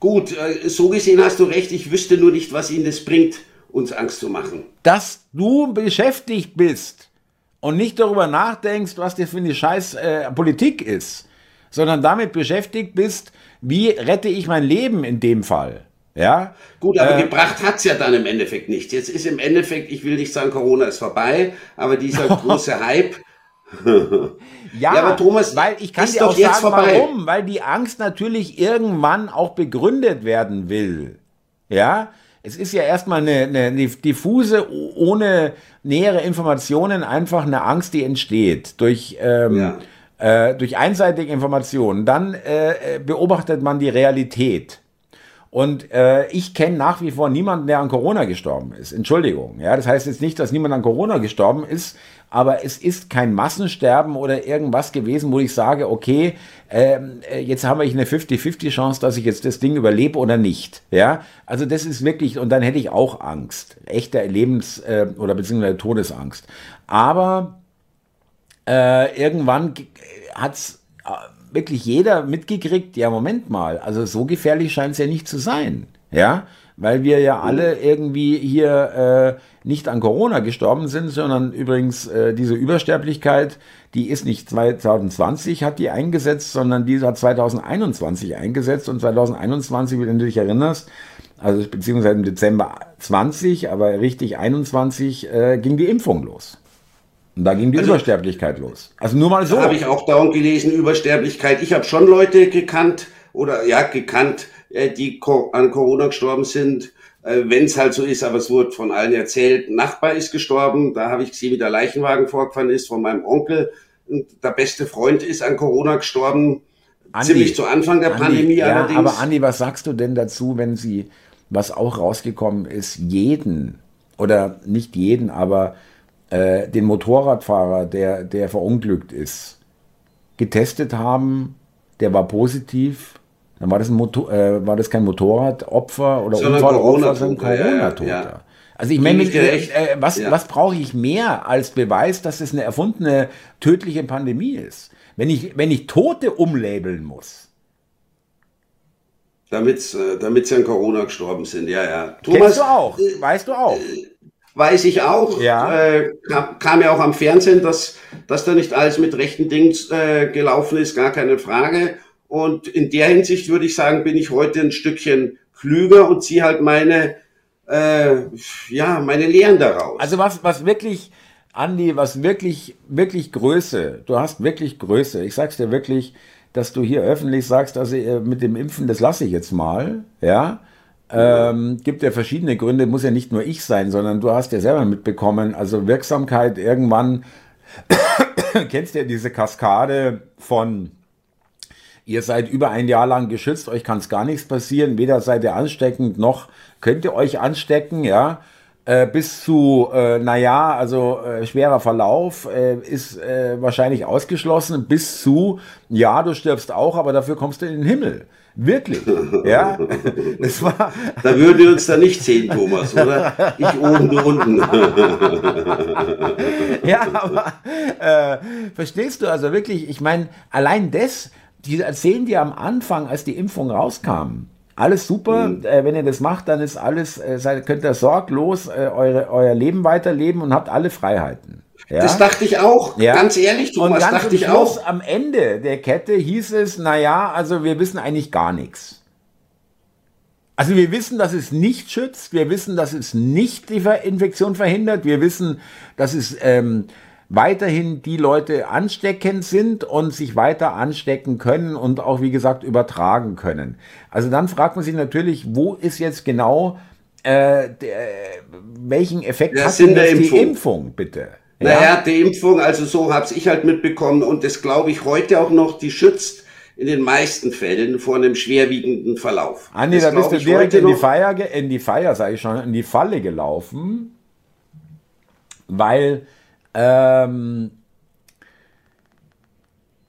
Gut, äh, so gesehen hast du recht. Ich wüsste nur nicht, was ihnen das bringt, uns Angst zu machen. Dass du beschäftigt bist und nicht darüber nachdenkst, was das für eine scheiß äh, Politik ist, sondern damit beschäftigt bist, wie rette ich mein Leben in dem Fall. Ja? Gut, aber äh, gebracht hat es ja dann im Endeffekt nicht. Jetzt ist im Endeffekt, ich will nicht sagen, Corona ist vorbei, aber dieser große Hype ja, ja, aber Thomas, weil ich kann dir auch sagen, vorbei. warum, weil die Angst natürlich irgendwann auch begründet werden will. Ja, es ist ja erstmal eine, eine diffuse, ohne nähere Informationen einfach eine Angst, die entsteht durch, ähm, ja. äh, durch einseitige Informationen. Dann äh, beobachtet man die Realität. Und äh, ich kenne nach wie vor niemanden, der an Corona gestorben ist. Entschuldigung. Ja, das heißt jetzt nicht, dass niemand an Corona gestorben ist, aber es ist kein Massensterben oder irgendwas gewesen, wo ich sage, okay, ähm, äh, jetzt haben wir eine 50-50 Chance, dass ich jetzt das Ding überlebe oder nicht. Ja, also das ist wirklich, und dann hätte ich auch Angst, echte Lebens- äh, oder beziehungsweise Todesangst. Aber äh, irgendwann hat's äh, wirklich jeder mitgekriegt, ja, Moment mal, also so gefährlich scheint es ja nicht zu sein. Ja, weil wir ja alle irgendwie hier äh, nicht an Corona gestorben sind, sondern übrigens äh, diese Übersterblichkeit, die ist nicht 2020 hat die eingesetzt, sondern die hat 2021 eingesetzt und 2021, wenn du dich erinnerst, also beziehungsweise im Dezember 20, aber richtig 21 äh, ging die Impfung los. Und da ging die also, Übersterblichkeit los. Also nur mal so. Habe ich auch dauernd gelesen, Übersterblichkeit. Ich habe schon Leute gekannt oder ja, gekannt, äh, die an Corona gestorben sind. Äh, Wenn es halt so ist, aber es wurde von allen erzählt, Nachbar ist gestorben. Da habe ich gesehen, wie der Leichenwagen vorgefahren ist von meinem Onkel. Und der beste Freund ist an Corona gestorben. Andi, ziemlich zu Anfang der Andi, Pandemie ja, allerdings. Aber Andi, was sagst du denn dazu, wenn sie, was auch rausgekommen ist, jeden oder nicht jeden, aber äh, den Motorradfahrer, der, der verunglückt ist, getestet haben, der war positiv, dann war das, ein Motor, äh, war das kein Motorradopfer oder Unfallopfer, sondern Corona-Toter. Ja, ja. Also ich meine, äh, was, ja. was brauche ich mehr als Beweis, dass es eine erfundene tödliche Pandemie ist? Wenn ich, wenn ich Tote umlabeln muss. Damit, äh, sie an Corona gestorben sind, ja, ja. Thomas, Kennst du auch, äh, weißt du auch. Weiß ich auch. Ja. Äh, kam, kam, ja auch am Fernsehen, dass, dass da nicht alles mit rechten Dingen äh, gelaufen ist, gar keine Frage. Und in der Hinsicht würde ich sagen, bin ich heute ein Stückchen klüger und ziehe halt meine, äh, ja, meine Lehren daraus. Also was, was wirklich, Andi, was wirklich, wirklich Größe, du hast wirklich Größe. Ich sag's dir wirklich, dass du hier öffentlich sagst, also mit dem Impfen, das lasse ich jetzt mal, ja. Ähm, gibt ja verschiedene Gründe, muss ja nicht nur ich sein, sondern du hast ja selber mitbekommen, also Wirksamkeit irgendwann, kennst du ja diese Kaskade von, ihr seid über ein Jahr lang geschützt, euch kann es gar nichts passieren, weder seid ihr ansteckend, noch könnt ihr euch anstecken, ja, äh, bis zu, äh, naja, also äh, schwerer Verlauf äh, ist äh, wahrscheinlich ausgeschlossen, bis zu, ja, du stirbst auch, aber dafür kommst du in den Himmel. Wirklich, ja. Das war da würden wir uns da nicht sehen, Thomas, oder? Ich oben, du unten. ja, aber äh, verstehst du also wirklich, ich meine, allein das, die erzählen dir am Anfang, als die Impfung rauskam, alles super, mhm. äh, wenn ihr das macht, dann ist alles, äh, seid, könnt ihr sorglos äh, eure, euer Leben weiterleben und habt alle Freiheiten. Ja? Das dachte ich auch, ja? ganz ehrlich, Thomas, und ganz dachte ich Schluss, auch. Am Ende der Kette hieß es, naja, also wir wissen eigentlich gar nichts. Also wir wissen, dass es nicht schützt, wir wissen, dass es nicht die Infektion verhindert, wir wissen, dass es ähm, weiterhin die Leute ansteckend sind und sich weiter anstecken können und auch, wie gesagt, übertragen können. Also dann fragt man sich natürlich, wo ist jetzt genau, äh, der, welchen Effekt hat denn die Impfung, bitte? Naja, die Impfung, also so habe ich halt mitbekommen und das glaube ich heute auch noch, die schützt in den meisten Fällen vor einem schwerwiegenden Verlauf. Andi, da bist du direkt in die Feier, in die Feier, sage ich schon, in die Falle gelaufen, weil ähm,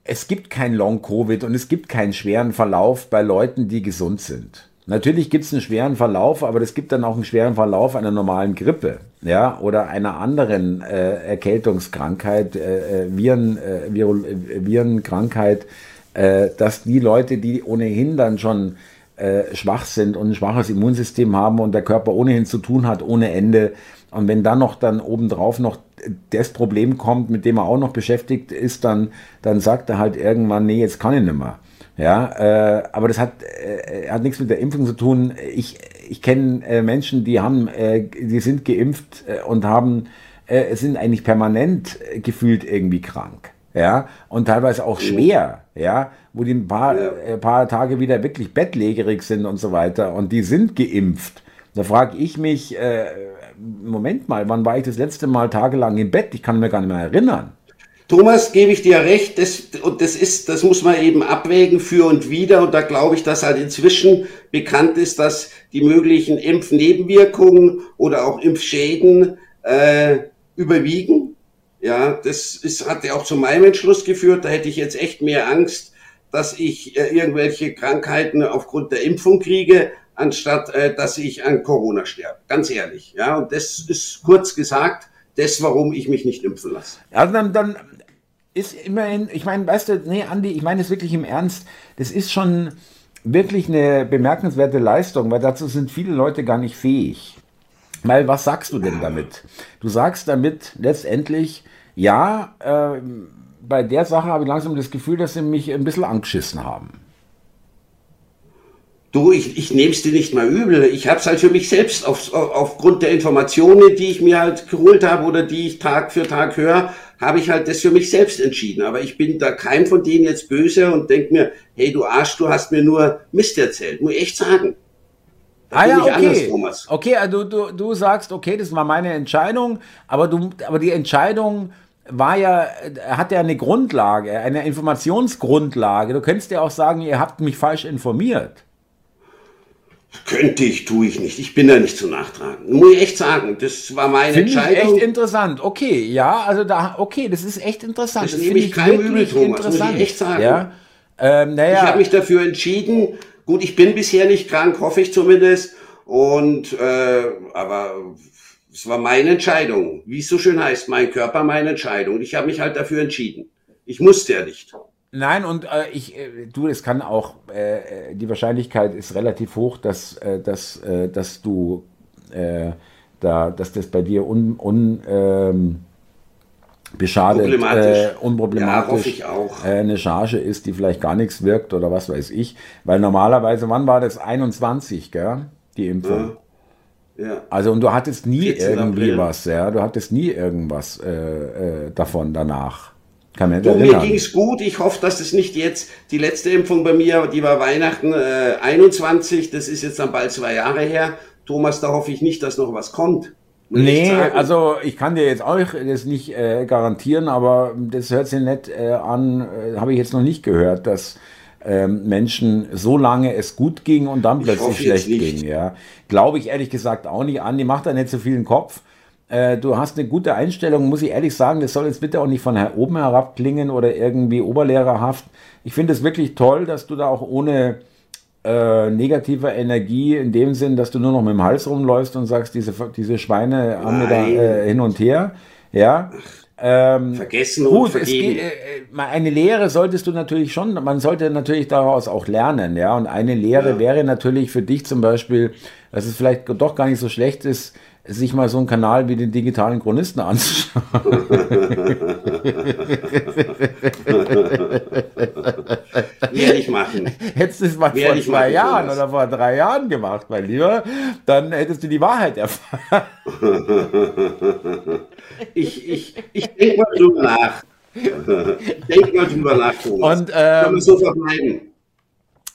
es gibt kein Long-Covid und es gibt keinen schweren Verlauf bei Leuten, die gesund sind. Natürlich gibt es einen schweren Verlauf, aber es gibt dann auch einen schweren Verlauf einer normalen Grippe, ja, oder einer anderen äh, Erkältungskrankheit, äh, äh Viren, äh, Virul äh, Virenkrankheit, äh, dass die Leute, die ohnehin dann schon äh, schwach sind und ein schwaches Immunsystem haben und der Körper ohnehin zu tun hat ohne Ende, und wenn dann noch dann obendrauf noch das Problem kommt, mit dem er auch noch beschäftigt ist, dann, dann sagt er halt irgendwann, nee, jetzt kann ich nicht mehr. Ja, äh, aber das hat, äh, hat nichts mit der Impfung zu tun. Ich, ich kenne äh, Menschen, die haben, äh, die sind geimpft äh, und haben, äh, sind eigentlich permanent äh, gefühlt irgendwie krank. Ja, und teilweise auch schwer, ja, wo die ein paar, äh, paar Tage wieder wirklich bettlägerig sind und so weiter. Und die sind geimpft. Da frage ich mich, äh, Moment mal, wann war ich das letzte Mal tagelang im Bett? Ich kann mir gar nicht mehr erinnern. Thomas, gebe ich dir recht, das, und das ist, das muss man eben abwägen für und wieder. Und da glaube ich, dass halt inzwischen bekannt ist, dass die möglichen Impfnebenwirkungen oder auch Impfschäden äh, überwiegen. Ja, das ist, hat ja auch zu meinem Entschluss geführt. Da hätte ich jetzt echt mehr Angst, dass ich äh, irgendwelche Krankheiten aufgrund der Impfung kriege, anstatt äh, dass ich an Corona sterbe. Ganz ehrlich. Ja, und das ist kurz gesagt das, warum ich mich nicht impfen lasse. Also dann, dann ist immerhin, ich meine, weißt du, nee, Andi, ich meine es wirklich im Ernst, das ist schon wirklich eine bemerkenswerte Leistung, weil dazu sind viele Leute gar nicht fähig. Weil was sagst du denn damit? Du sagst damit letztendlich, ja, äh, bei der Sache habe ich langsam das Gefühl, dass sie mich ein bisschen angeschissen haben. Du, ich, ich nehme es dir nicht mal übel. Ich habe es halt für mich selbst auf, aufgrund der Informationen, die ich mir halt geholt habe oder die ich Tag für Tag höre, habe ich halt das für mich selbst entschieden. Aber ich bin da kein von denen jetzt böse und denk mir, hey du Arsch, du hast mir nur Mist erzählt. Muss ich echt sagen. Da ah ja, okay. Anders, okay, also du, du sagst, okay, das war meine Entscheidung, aber du, aber die Entscheidung war ja, hat ja eine Grundlage, eine Informationsgrundlage. Du könntest ja auch sagen, ihr habt mich falsch informiert. Könnte ich, tue ich nicht. Ich bin da nicht zu nachtragen. Muss ich echt sagen. Das war meine Find Entscheidung. Ich echt interessant. Okay, ja, also da, okay, das ist echt interessant. Das, das nehme ich kein Übel, Thomas. Muss ich echt sagen. Ja? Ähm, naja. Ich habe mich dafür entschieden. Gut, ich bin bisher nicht krank, hoffe ich zumindest. Und, äh, aber es war meine Entscheidung. Wie es so schön heißt, mein Körper, meine Entscheidung. Ich habe mich halt dafür entschieden. Ich musste ja nicht. Nein, und äh, ich, äh, du, es kann auch, äh, die Wahrscheinlichkeit ist relativ hoch, dass, äh, dass, äh, dass du, äh, da, dass das bei dir un, un ähm, beschadet, Problematisch. unproblematisch ja, auch. eine Charge ist, die vielleicht gar nichts wirkt oder was weiß ich. Weil normalerweise, wann war das? 21, gell? Die Impfung. Ja. ja. Also und du hattest nie irgendwie April. was, ja, du hattest nie irgendwas davon danach. Kann man du, mir ging es gut. Ich hoffe, dass es nicht jetzt die letzte Impfung bei mir, die war Weihnachten äh, 21. Das ist jetzt dann bald zwei Jahre her. Thomas, da hoffe ich nicht, dass noch was kommt. Nee, also ich kann dir jetzt auch das nicht äh, garantieren, aber das hört sich nett äh, an, äh, habe ich jetzt noch nicht gehört, dass ähm, Menschen so lange es gut ging und dann plötzlich schlecht ging. Ja. Glaube ich ehrlich gesagt auch nicht an. Die macht da nicht so viel im Kopf. Äh, du hast eine gute Einstellung, muss ich ehrlich sagen. Das soll jetzt bitte auch nicht von oben herab klingen oder irgendwie oberlehrerhaft. Ich finde es wirklich toll, dass du da auch ohne äh, negative Energie in dem Sinn, dass du nur noch mit dem Hals rumläufst und sagst, diese, diese Schweine haben wir da äh, hin und her. Ja. Ähm, Vergessen gut, und vergeben. Es, äh, eine Lehre solltest du natürlich schon, man sollte natürlich daraus auch lernen, ja. Und eine Lehre ja. wäre natürlich für dich zum Beispiel, dass es vielleicht doch gar nicht so schlecht ist, sich mal so einen Kanal wie den digitalen Chronisten anzuschauen. Werde ich machen. Hättest du es mal Werde vor zwei Jahren oder vor drei Jahren gemacht, mein Lieber, dann hättest du die Wahrheit erfahren. ich ich, ich denke mal drüber nach. Ich denke mal drüber nach. Und, ähm, Können wir so verbleiben.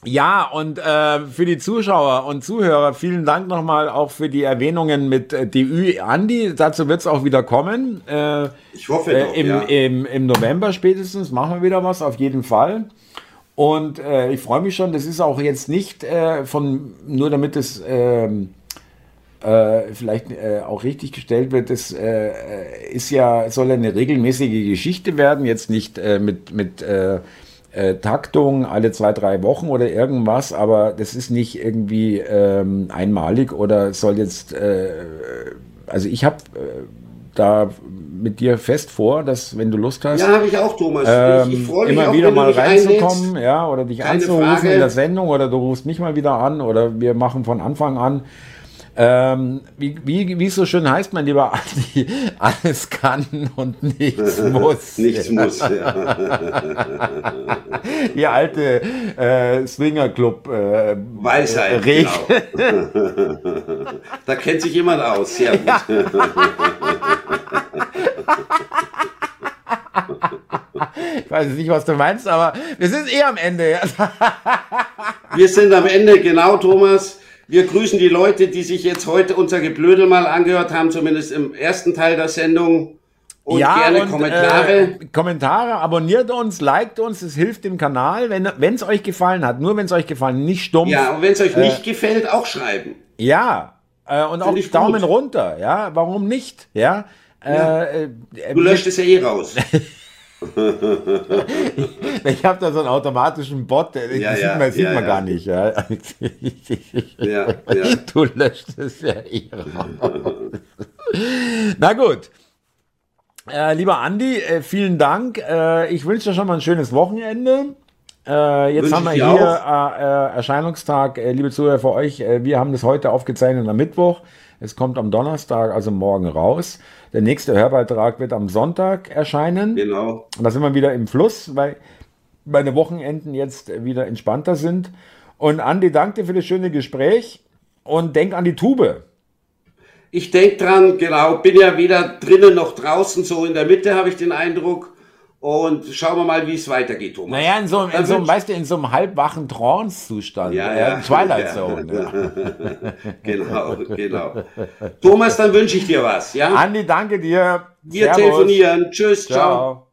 Ja, und äh, für die Zuschauer und Zuhörer, vielen Dank nochmal auch für die Erwähnungen mit äh, DÜ Andi. Dazu wird es auch wieder kommen. Äh, ich hoffe äh, doch, im, ja. im, Im November spätestens machen wir wieder was, auf jeden Fall. Und äh, ich freue mich schon, das ist auch jetzt nicht äh, von, nur damit es ähm, äh, vielleicht äh, auch richtig gestellt wird, das äh, ist ja, soll eine regelmäßige Geschichte werden, jetzt nicht mit, mit äh, Taktung alle zwei, drei Wochen oder irgendwas, aber das ist nicht irgendwie ähm, einmalig oder soll jetzt, äh, also ich habe äh, da mit dir fest vor, dass wenn du Lust hast, ja, habe ich auch, Thomas. Ähm, ich, ich immer auch, wieder mal reinzukommen, ja, oder dich anzurufen in der Sendung oder du rufst mich mal wieder an oder wir machen von Anfang an ähm, wie, wie, wie so schön heißt mein lieber Andi, alles kann und nichts muss. nichts muss, ja. Die alte äh, Swingerclub äh, Weisheit, äh, genau. da kennt sich jemand aus, sehr gut. Ja. Ich weiß nicht, was du meinst, aber wir sind eh am Ende. wir sind am Ende, genau, Thomas. Wir grüßen die Leute, die sich jetzt heute unser Geblödel mal angehört haben, zumindest im ersten Teil der Sendung. Und ja, gerne und, Kommentare. Äh, Kommentare, abonniert uns, liked uns, es hilft dem Kanal, wenn es euch gefallen hat. Nur wenn es euch gefallen, nicht stumpf. Ja, und wenn es euch äh, nicht gefällt, auch schreiben. Ja, äh, und Find auch Daumen gut. runter, ja, warum nicht? Ja. ja. Äh, äh, du löscht es ja eh raus. ich habe da so einen automatischen Bot, den ja, sieht man, ja, sieht ja, man gar nicht. Ja. Du löscht es ja eh Na gut. Äh, lieber Andi, äh, vielen Dank. Äh, ich wünsche dir schon mal ein schönes Wochenende. Äh, jetzt Wünsch haben wir hier äh, Erscheinungstag, äh, liebe Zuhörer, für euch. wir haben das heute aufgezeichnet am Mittwoch. Es kommt am Donnerstag, also morgen raus. Der nächste Hörbeitrag wird am Sonntag erscheinen. Genau. Und da sind wir wieder im Fluss, weil meine Wochenenden jetzt wieder entspannter sind. Und Andi, danke dir für das schöne Gespräch und denk an die Tube. Ich denke dran, genau, bin ja weder drinnen noch draußen, so in der Mitte habe ich den Eindruck. Und schauen wir mal, wie es weitergeht, Thomas. Naja, in so, in so einem, weißt du, in so einem halbwachen Trance-Zustand. Ja, ja. Äh, Twilight ja. Zone. Ja. genau, genau. Thomas, dann wünsche ich dir was, ja? Andi, danke dir. Wir Servus. telefonieren. Tschüss, ciao. ciao.